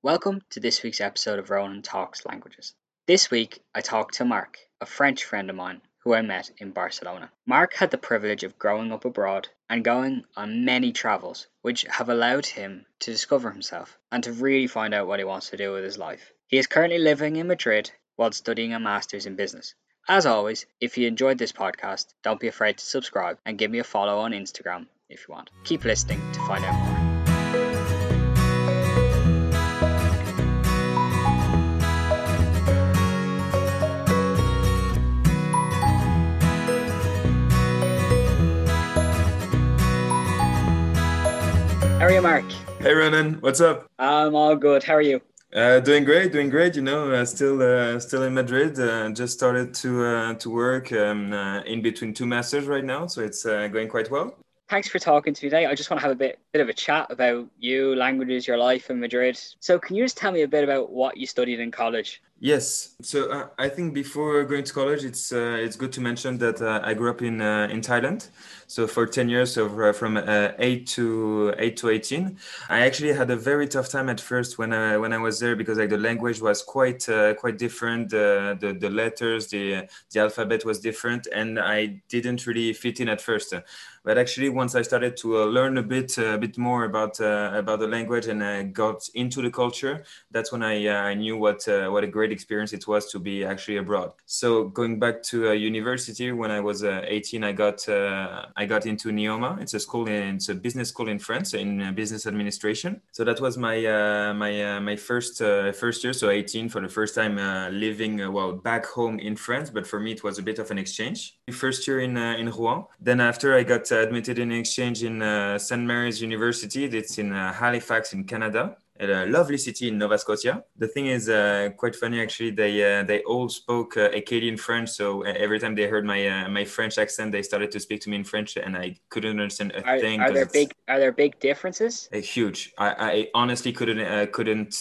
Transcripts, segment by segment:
Welcome to this week's episode of Ronan Talks Languages. This week, I talked to Mark, a French friend of mine who I met in Barcelona. Mark had the privilege of growing up abroad and going on many travels, which have allowed him to discover himself and to really find out what he wants to do with his life. He is currently living in Madrid while studying a master's in business. As always, if you enjoyed this podcast, don't be afraid to subscribe and give me a follow on Instagram if you want. Keep listening to find out more. Are you, Mark? Hey Ronan, what's up? I'm all good. How are you? Uh, doing great, doing great. You know, uh, still uh, still in Madrid. Uh, just started to uh, to work um, uh, in between two masters right now, so it's uh, going quite well. Thanks for talking to me today. I just want to have a bit bit of a chat about you, languages, your life in Madrid. So, can you just tell me a bit about what you studied in college? Yes. So uh, I think before going to college, it's uh, it's good to mention that uh, I grew up in uh, in Thailand. So for ten years, so uh, from uh, eight to eight to eighteen, I actually had a very tough time at first when I when I was there because like the language was quite quite different. the the letters, the the alphabet was different, and I didn't really fit in at first. But actually, once I started to learn a bit a bit more about about the language and I got into the culture, that's when I I knew what what a great great experience it was to be actually abroad. So going back to uh, university, when I was uh, 18, I got uh, I got into Neoma. It's a school in it's a business school in France in uh, business administration. So that was my uh, my my first first year. So 18 for the first time living well back home in France. But for me, it was a bit of an exchange. First year in in Rouen. Then after I got admitted in exchange in St Mary's University. It's in Halifax in Canada a lovely city in Nova Scotia. The thing is uh, quite funny actually. They uh, they all spoke uh, Acadian French, so uh, every time they heard my uh, my French accent, they started to speak to me in French, and I couldn't understand a are, thing. Are there big Are there big differences? huge. I, I honestly couldn't uh, couldn't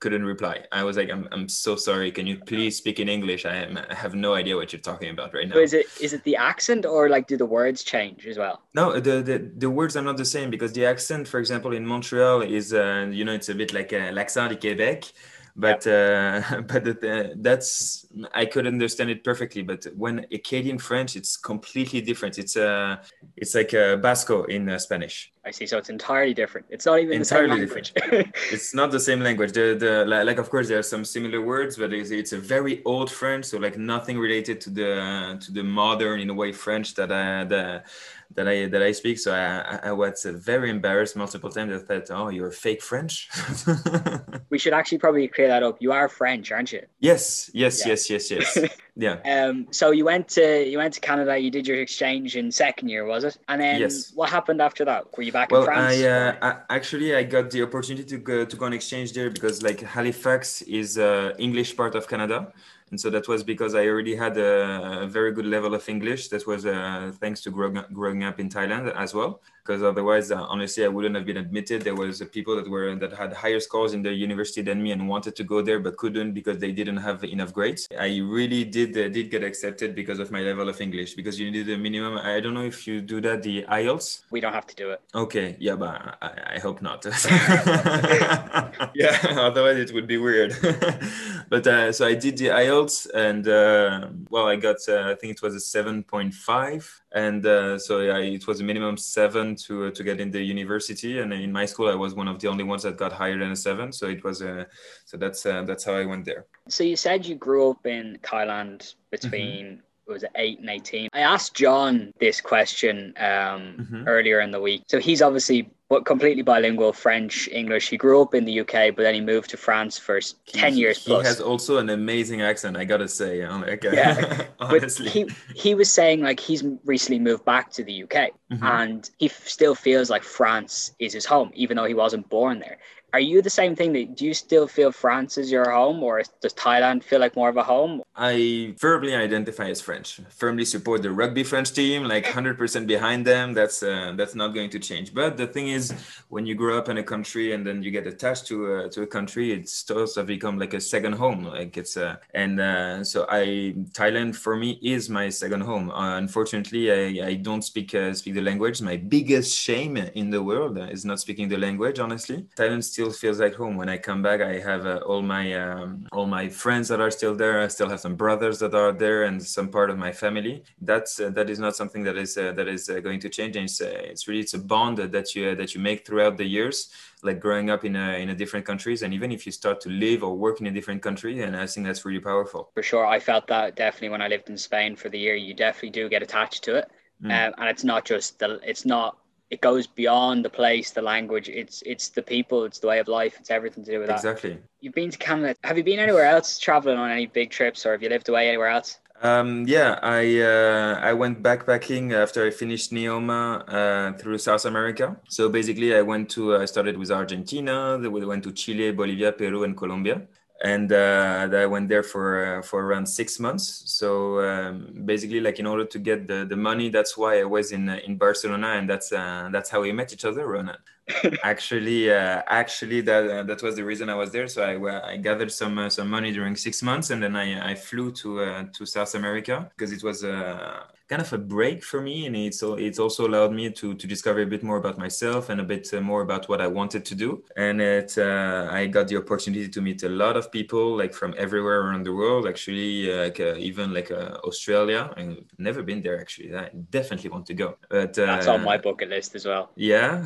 couldn't reply. I was like, I'm, I'm so sorry. Can you please speak in English? I, am, I have no idea what you're talking about right now. So is it is it the accent or like do the words change as well? No, the the, the words are not the same because the accent, for example, in Montreal is you know it's a bit like l'accent du Québec but yep. uh, but the, that's I could understand it perfectly. But when Acadian French, it's completely different. It's uh, it's like a Basco in uh, Spanish. I see. So it's entirely different. It's not even entirely the same language. it's not the same language. The the like of course there are some similar words, but it's, it's a very old French. So like nothing related to the to the modern in a way French that I the, that I that I speak. So I, I was uh, very embarrassed multiple times. I thought, oh, you're fake French. we should actually probably clear that up. You are French, aren't you? Yes, yes, yeah. yes, yes, yes. yeah. Um. So you went to you went to Canada. You did your exchange in second year, was it? And then yes. what happened after that? Were you back well, in France? I, uh, I, actually I got the opportunity to go to go on exchange there because like Halifax is uh, English part of Canada and so that was because I already had a, a very good level of English. That was uh, thanks to growing up, growing up in Thailand as well. Because otherwise, uh, honestly, I wouldn't have been admitted. There was people that were that had higher scores in their university than me and wanted to go there but couldn't because they didn't have enough grades. I really did uh, did get accepted because of my level of English. Because you needed a minimum. I don't know if you do that the IELTS. We don't have to do it. Okay, yeah, but I, I hope not. yeah, otherwise it would be weird. but uh, so I did the IELTS and uh, well, I got uh, I think it was a seven point five and uh, so yeah, it was a minimum seven to uh, to get in the university. And in my school, I was one of the only ones that got higher than a seven. So it was uh, so that's uh, that's how I went there. So you said you grew up in Thailand between. Mm-hmm. Was it eight and eighteen? I asked John this question um, mm-hmm. earlier in the week. So he's obviously but completely bilingual, French, English. He grew up in the UK, but then he moved to France for ten he, years plus. He has also an amazing accent, I gotta say. Yeah, honestly. but he he was saying like he's recently moved back to the UK, mm-hmm. and he f- still feels like France is his home, even though he wasn't born there are you the same thing? That do you still feel France is your home, or does Thailand feel like more of a home? I firmly identify as French. Firmly support the rugby French team, like hundred percent behind them. That's uh, that's not going to change. But the thing is, when you grow up in a country and then you get attached to a, to a country, it starts to become like a second home. Like it's a uh, and uh, so I Thailand for me is my second home. Uh, unfortunately, I, I don't speak uh, speak the language. My biggest shame in the world is not speaking the language. Honestly, Thailand still feels like home. When I come back, I have uh, all my um, all my friends that are still there. I still have some brothers that are there and some part of my family. That's uh, that is not something that is uh, that is uh, going to change. And it's, uh, it's really it's a bond that you that you make throughout the years like growing up in a, in a different countries and even if you start to live or work in a different country and i think that's really powerful for sure i felt that definitely when i lived in spain for the year you definitely do get attached to it mm. um, and it's not just the it's not it goes beyond the place the language. It's it's the people it's the way of life it's everything to do with that. Exactly. You've been to canada. Have you been anywhere else traveling on any big trips or have you lived away anywhere else? Um, yeah, I uh, I went backpacking after I finished Neoma uh, through South America. So basically, I went to I started with Argentina, then we went to Chile, Bolivia, Peru, and Colombia, and uh, I went there for uh, for around six months. So um, basically, like in order to get the, the money, that's why I was in in Barcelona, and that's uh, that's how we met each other, Ronan actually, uh, actually, that uh, that was the reason I was there. So I, I gathered some uh, some money during six months, and then I, I flew to uh, to South America because it was uh, kind of a break for me, and it's it's also allowed me to to discover a bit more about myself and a bit uh, more about what I wanted to do. And it uh, I got the opportunity to meet a lot of people like from everywhere around the world. Actually, like uh, even like uh, Australia. I've never been there actually. I definitely want to go. But that's on my bucket list as well. Yeah.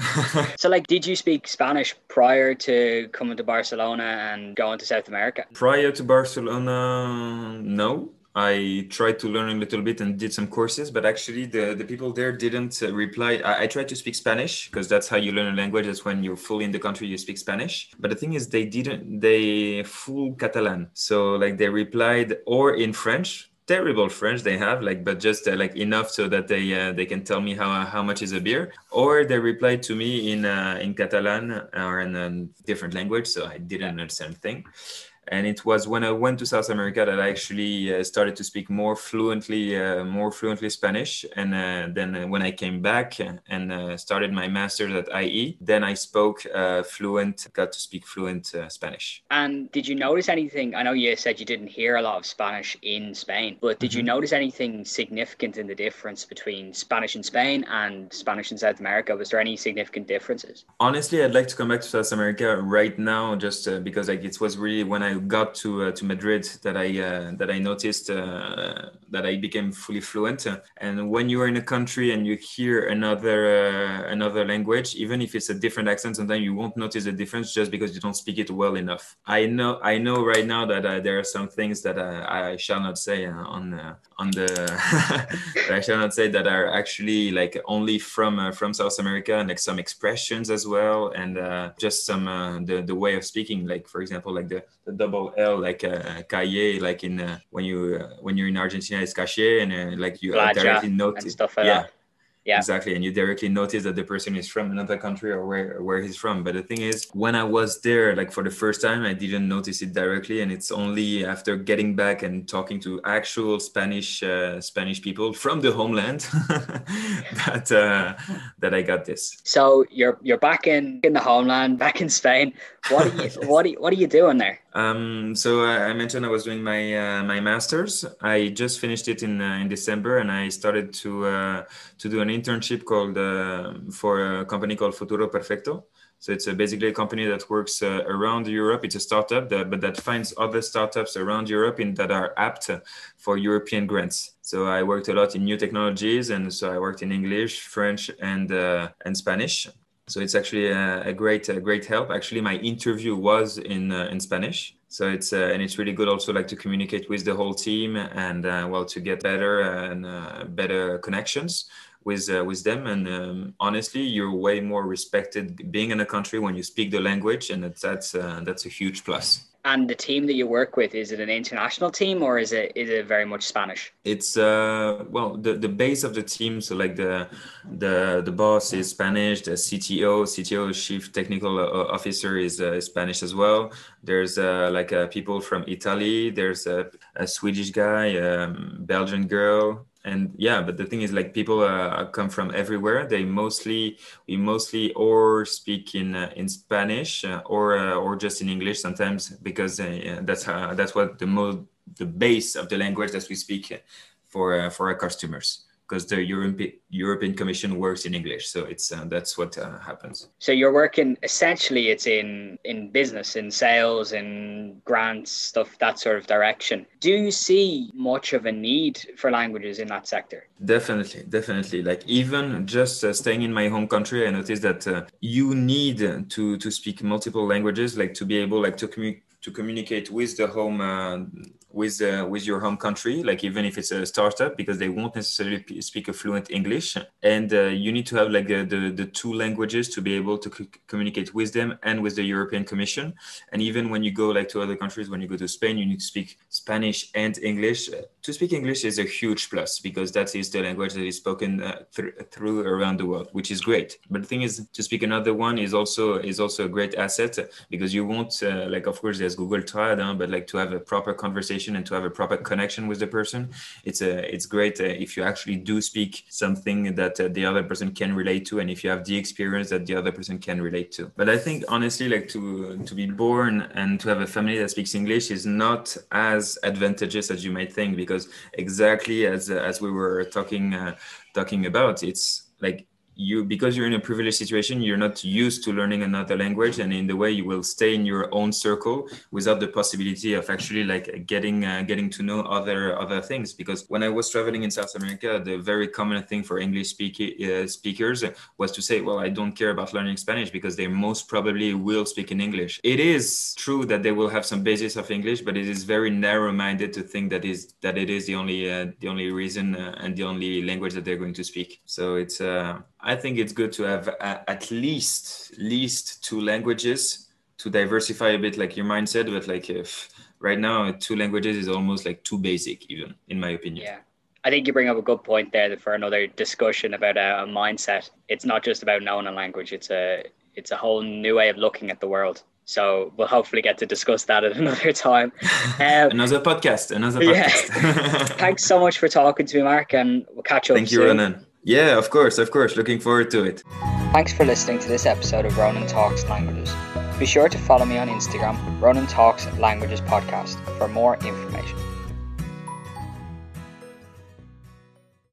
so like, did you speak Spanish prior to coming to Barcelona and going to South America? Prior to Barcelona, no. I tried to learn a little bit and did some courses, but actually the, the people there didn't uh, reply. I, I, tried to speak Spanish because that's how you learn a language. That's when you're fully in the country, you speak Spanish. But the thing is, they didn't, they full Catalan. So like they replied or in French, terrible French they have, like, but just uh, like enough so that they uh, they can tell me how how much is a beer, or they replied to me in uh, in Catalan or in a different language, so I didn't understand thing and it was when I went to South America that I actually uh, started to speak more fluently, uh, more fluently Spanish. And uh, then uh, when I came back and uh, started my master's at IE, then I spoke uh, fluent, got to speak fluent Spanish. And did you notice anything? I know you said you didn't hear a lot of Spanish in Spain, but did mm-hmm. you notice anything significant in the difference between Spanish in Spain and Spanish in South America? Was there any significant differences? Honestly, I'd like to come back to South America right now, just because like it was really when I I got to uh, to Madrid that I uh, that I noticed uh, that I became fully fluent. And when you are in a country and you hear another uh, another language, even if it's a different accent, sometimes you won't notice the difference just because you don't speak it well enough. I know I know right now that uh, there are some things that uh, I shall not say on on the I shall not say that are actually like only from from South America and like some expressions as well and just some the the way of speaking like for example like the, the double L like uh, calle, like in uh, when you uh, when you're in Argentina, it's caché, and uh, like you Playa directly notice stuff like yeah. That. Yeah. Exactly. And you directly notice that the person is from another country or where, where he's from. But the thing is, when I was there, like for the first time, I didn't notice it directly. And it's only after getting back and talking to actual Spanish uh, Spanish people from the homeland that uh, that I got this. So you're you're back in, in the homeland, back in Spain. What are you what are what are you doing there? Um, so I mentioned I was doing my uh, my masters. I just finished it in uh, in December, and I started to uh, to do an internship called uh, for a company called Futuro Perfecto. So it's basically a company that works uh, around Europe. It's a startup, that, but that finds other startups around Europe in, that are apt for European grants. So I worked a lot in new technologies, and so I worked in English, French, and uh, and Spanish. So it's actually a, a great a great help. Actually, my interview was in uh, in Spanish so it's uh, and it's really good also like to communicate with the whole team and uh, well to get better and uh, better connections with uh, with them. And um, honestly you're way more respected being in a country when you speak the language and that's uh, that's a huge plus. And the team that you work with is it an international team or is it is it very much spanish? It's uh well the the base of the team so like the the the boss is spanish the cto cto chief technical uh, officer is uh, spanish as well. There's uh, like uh, people from italy there's a, a swedish guy um, belgian girl and yeah but the thing is like people uh, come from everywhere. They mostly we mostly or speak in uh, in spanish uh, or uh, or just in english sometimes because uh, that's that's what the most the base of the language that we speak for uh, for our customers because the European European Commission works in English. So it's uh, that's what uh, happens. So you're working essentially it's in in business, in sales, in grants, stuff that sort of direction. Do you see much of a need for languages in that sector? Definitely, definitely. Like even just uh, staying in my home country, I noticed that uh, you need to to speak multiple languages, like to be able like to communicate to communicate with the home uh, with uh, with your home country like even if it's a startup because they won't necessarily speak a fluent english. And uh, you need to have like uh, the the two languages to be able to communicate with them and with the european commission. And even when you go like to other countries when you go to spain you need to speak spanish and english to speak english is a huge plus because that is the language that is spoken uh, th- through around the world which is great. But the thing is to speak another one is also is also a great asset because you won't uh, like of course there's google trad huh, but like to have a proper conversation and to have a proper connection with the person it's a it's great uh, if you actually do speak something that uh, the other person can relate to and if you have the experience that the other person can relate to. But i think honestly like to to be born and to have a family that speaks english is not as advantageous as you might think because exactly as as we were talking uh, talking about it's like you because you're in a privileged situation you're not used to learning another language and in the way you will stay in your own circle without the possibility of actually like getting uh, getting to know other other things. Because when i was traveling in south america the very common thing for english speak, uh, speakers was to say well i don't care about learning spanish because they most probably will speak in english. It is true that they will have some basis of english but it is very narrow minded to think that is that it is the only uh, the only reason uh, and the only language that they're going to speak. So it's uh I think it's good to have at least least two languages to diversify a bit, like your mindset. But like if right now two languages is almost like too basic, even in my opinion. Yeah. I think you bring up a good point there for another discussion about a, a mindset. It's not just about knowing a language; it's a it's a whole new way of looking at the world. So we'll hopefully get to discuss that at another time. Um, another podcast. Another podcast. Yeah. Thanks so much for talking to me, Mark, and we'll catch up. Thank you, soon. Ronan. Yeah, of course, of course. Looking forward to it. Thanks for listening to this episode of Ronan Talks Languages. Be sure to follow me on Instagram, Ronan Talks Languages Podcast, for more information.